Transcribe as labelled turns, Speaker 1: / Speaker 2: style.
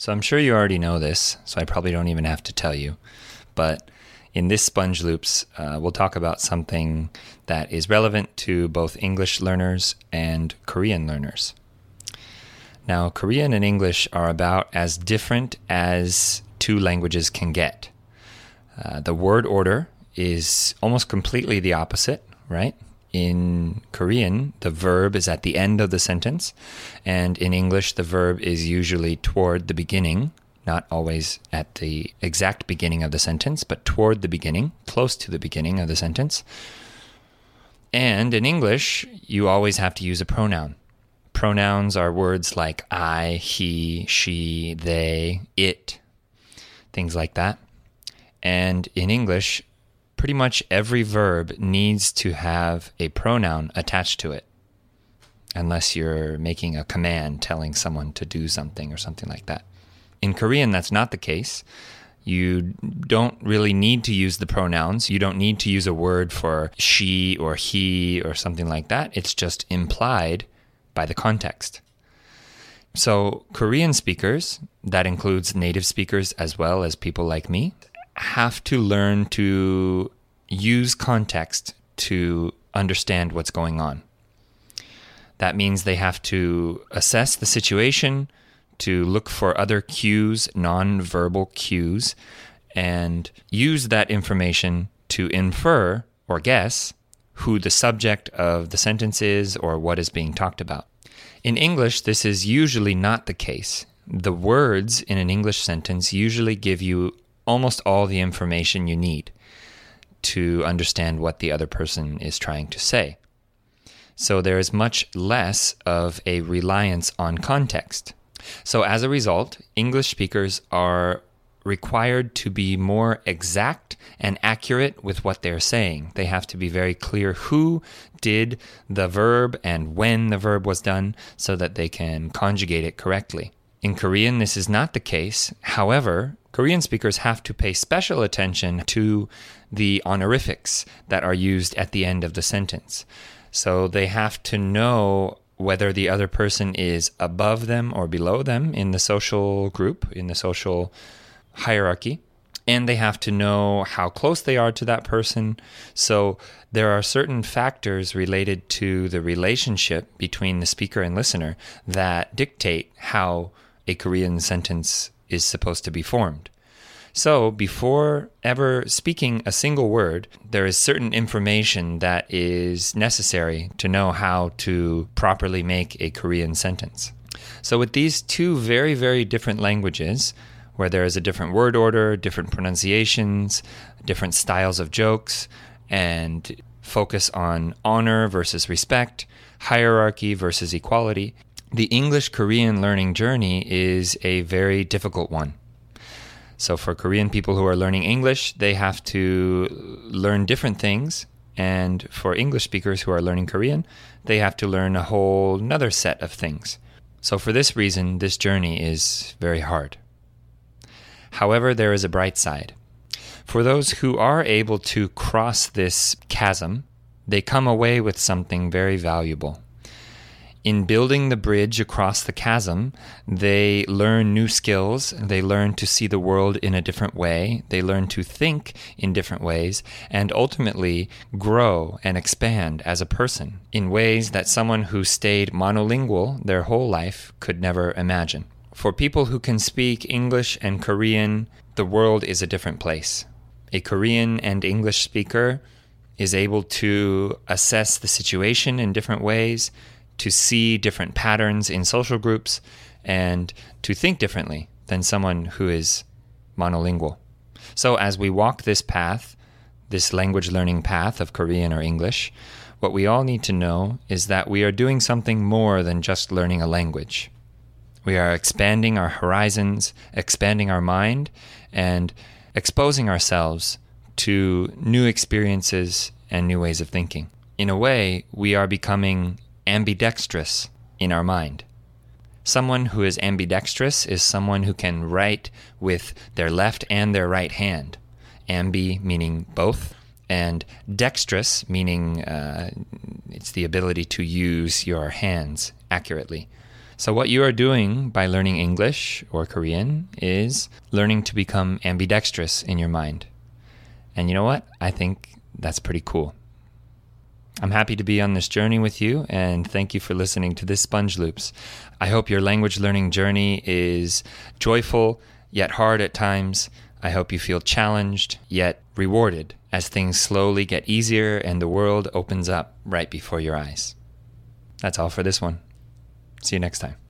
Speaker 1: So I'm sure you already know this, so I probably don't even have to tell you. But in this Sponge Loops, uh, we'll talk about something that is relevant to both English learners and Korean learners. Now, Korean and English are about as different as two languages can get. Uh, the word order is almost completely the opposite, right? In Korean, the verb is at the end of the sentence, and in English, the verb is usually toward the beginning, not always at the exact beginning of the sentence, but toward the beginning, close to the beginning of the sentence. And in English, you always have to use a pronoun. Pronouns are words like I, he, she, they, it, things like that. And in English, pretty much every verb needs to have a pronoun attached to it, unless you're making a command telling someone to do something or something like that. In Korean, that's not the case. You don't really need to use the pronouns. You don't need to use a word for she or he or something like that. It's just implied by the context. So, Korean speakers, that includes native speakers as well as people like me, have to learn to use context to understand what's going on. That means they have to assess the situation, to look for other cues, non-verbal cues, and use that information to infer or guess who the subject of the sentence is or what is being talked about. In English, this is usually not the case. The words in an English sentence usually give you almost all the information you need to understand what the other person is trying to say. So there is much less of a reliance on context. So, as a result, English speakers are required to be more exact and accurate with what they're saying. They have to be very clear who did the verb and when the verb was done so that they can conjugate it correctly. In Korean, this is not the case. However, Korean speakers have to pay special attention to the honorifics that are used at the end of the sentence. So they have to know whether the other person is above them or below them in the social group, in the social hierarchy. And they have to know how close they are to that person. So there are certain factors related to the relationship between the speaker and listener that dictate how a Korean sentence is supposed to be formed. So, before ever speaking a single word, there is certain information that is necessary to know how to properly make a Korean sentence. So, with these two very, very different languages, where there is a different word order, different pronunciations, different styles of jokes, and focus on honor versus respect, hierarchy versus equality, the English Korean learning journey is a very difficult one. So, for Korean people who are learning English, they have to learn different things. And for English speakers who are learning Korean, they have to learn a whole another set of things. So, for this reason, this journey is very hard. However, there is a bright side. For those who are able to cross this chasm, they come away with something very valuable in building the bridge across the chasm, they learn new skills. They learn to see the world in a different way. They learn to think in different ways and ultimately grow and expand as a person in ways that someone who stayed monolingual their whole life could never imagine. For people who can speak English and Korean, the world is a different place. A Korean and English speaker is able to assess the situation in different ways to see different patterns in social groups and to think differently than someone who is monolingual. So, as we walk this path, this language learning path of Korean or English, what we all need to know is that we are doing something more than just learning a language. We are expanding our horizons, expanding our mind, and exposing ourselves to new experiences and new ways of thinking. In a way, we are becoming ambidextrous in our mind. Someone who is ambidextrous is someone who can write with their left and their right hand. Ambi meaning both, and dextrous meaning uh, it's the ability to use your hands accurately. So, what you are doing by learning English or Korean is learning to become ambidextrous in your mind. And you know what? I think that's pretty cool. I'm happy to be on this journey with you, and thank you for listening to this Sponge Loops. I hope your language learning journey is joyful, yet hard at times. I hope you feel challenged, yet rewarded as things slowly get easier and the world opens up right before your eyes. That's all for this one. See you next time.